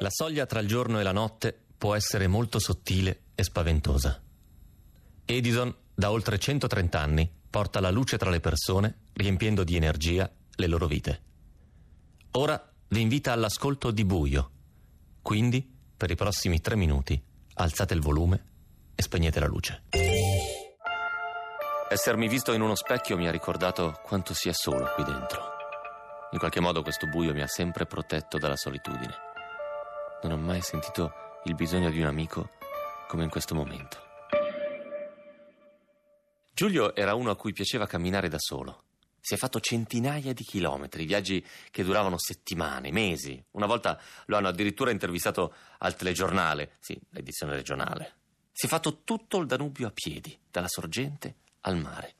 La soglia tra il giorno e la notte può essere molto sottile e spaventosa. Edison, da oltre 130 anni, porta la luce tra le persone, riempiendo di energia le loro vite. Ora vi invita all'ascolto di buio. Quindi, per i prossimi tre minuti, alzate il volume e spegnete la luce. Essermi visto in uno specchio mi ha ricordato quanto sia solo qui dentro. In qualche modo questo buio mi ha sempre protetto dalla solitudine. Non ho mai sentito il bisogno di un amico come in questo momento. Giulio era uno a cui piaceva camminare da solo. Si è fatto centinaia di chilometri, viaggi che duravano settimane, mesi. Una volta lo hanno addirittura intervistato al telegiornale, sì, l'edizione regionale. Si è fatto tutto il Danubio a piedi, dalla sorgente al mare.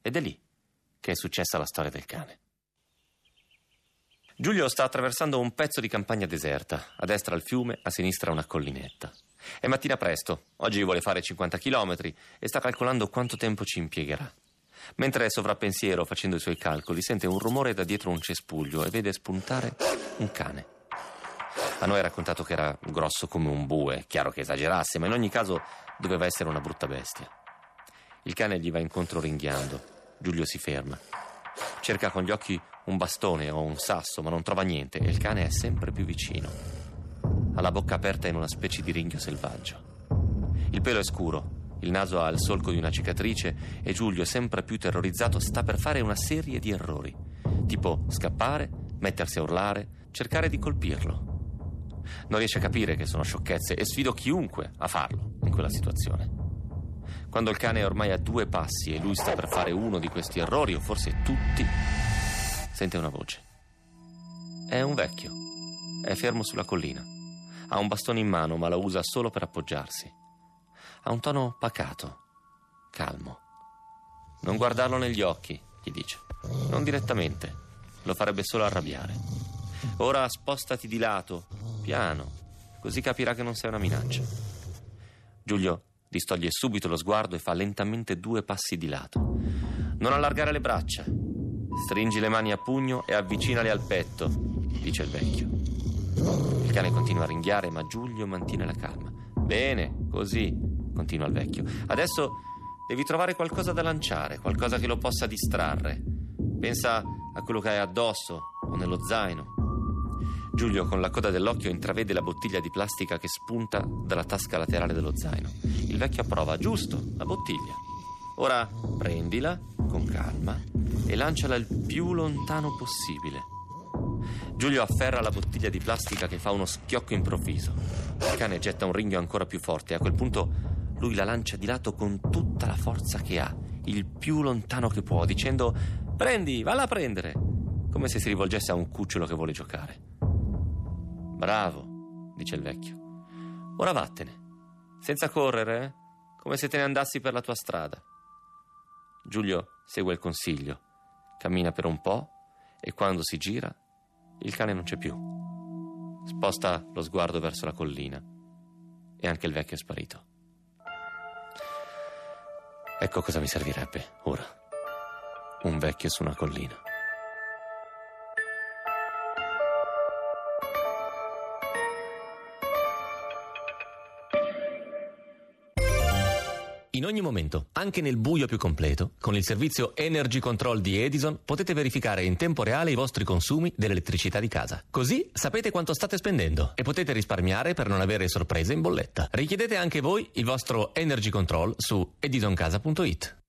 Ed è lì che è successa la storia del cane. Giulio sta attraversando un pezzo di campagna deserta, a destra il fiume, a sinistra una collinetta. È mattina presto, oggi vuole fare 50 km e sta calcolando quanto tempo ci impiegherà. Mentre è sovrappensiero facendo i suoi calcoli, sente un rumore da dietro un cespuglio e vede spuntare un cane. A noi ha raccontato che era grosso come un bue, chiaro che esagerasse, ma in ogni caso doveva essere una brutta bestia. Il cane gli va incontro ringhiando. Giulio si ferma. Cerca con gli occhi un bastone o un sasso, ma non trova niente e il cane è sempre più vicino. Ha la bocca aperta in una specie di ringhio selvaggio. Il pelo è scuro, il naso ha il solco di una cicatrice e Giulio, sempre più terrorizzato, sta per fare una serie di errori, tipo scappare, mettersi a urlare, cercare di colpirlo. Non riesce a capire che sono sciocchezze e sfido chiunque a farlo in quella situazione. Quando il cane è ormai a due passi e lui sta per fare uno di questi errori, o forse tutti, sente una voce. È un vecchio. È fermo sulla collina. Ha un bastone in mano, ma lo usa solo per appoggiarsi. Ha un tono pacato, calmo. Non guardarlo negli occhi, gli dice. Non direttamente. Lo farebbe solo arrabbiare. Ora spostati di lato, piano, così capirà che non sei una minaccia. Giulio distoglie subito lo sguardo e fa lentamente due passi di lato. Non allargare le braccia. Stringi le mani a pugno e avvicinale al petto, dice il vecchio. Il cane continua a ringhiare, ma Giulio mantiene la calma. Bene, così, continua il vecchio. Adesso devi trovare qualcosa da lanciare, qualcosa che lo possa distrarre. Pensa a quello che hai addosso o nello zaino. Giulio con la coda dell'occhio intravede la bottiglia di plastica che spunta dalla tasca laterale dello zaino. Il vecchio approva, giusto, la bottiglia. Ora prendila con calma e lanciala il più lontano possibile. Giulio afferra la bottiglia di plastica che fa uno schiocco improvviso. Il cane getta un ringhio ancora più forte e a quel punto lui la lancia di lato con tutta la forza che ha, il più lontano che può, dicendo Prendi, valla a prendere, come se si rivolgesse a un cucciolo che vuole giocare. Bravo, dice il vecchio. Ora vattene, senza correre, eh? come se te ne andassi per la tua strada. Giulio segue il consiglio, cammina per un po' e quando si gira il cane non c'è più. Sposta lo sguardo verso la collina e anche il vecchio è sparito. Ecco cosa mi servirebbe ora. Un vecchio su una collina. In ogni momento, anche nel buio più completo, con il servizio Energy Control di Edison potete verificare in tempo reale i vostri consumi dell'elettricità di casa. Così sapete quanto state spendendo e potete risparmiare per non avere sorprese in bolletta. Richiedete anche voi il vostro Energy Control su edisoncasa.it.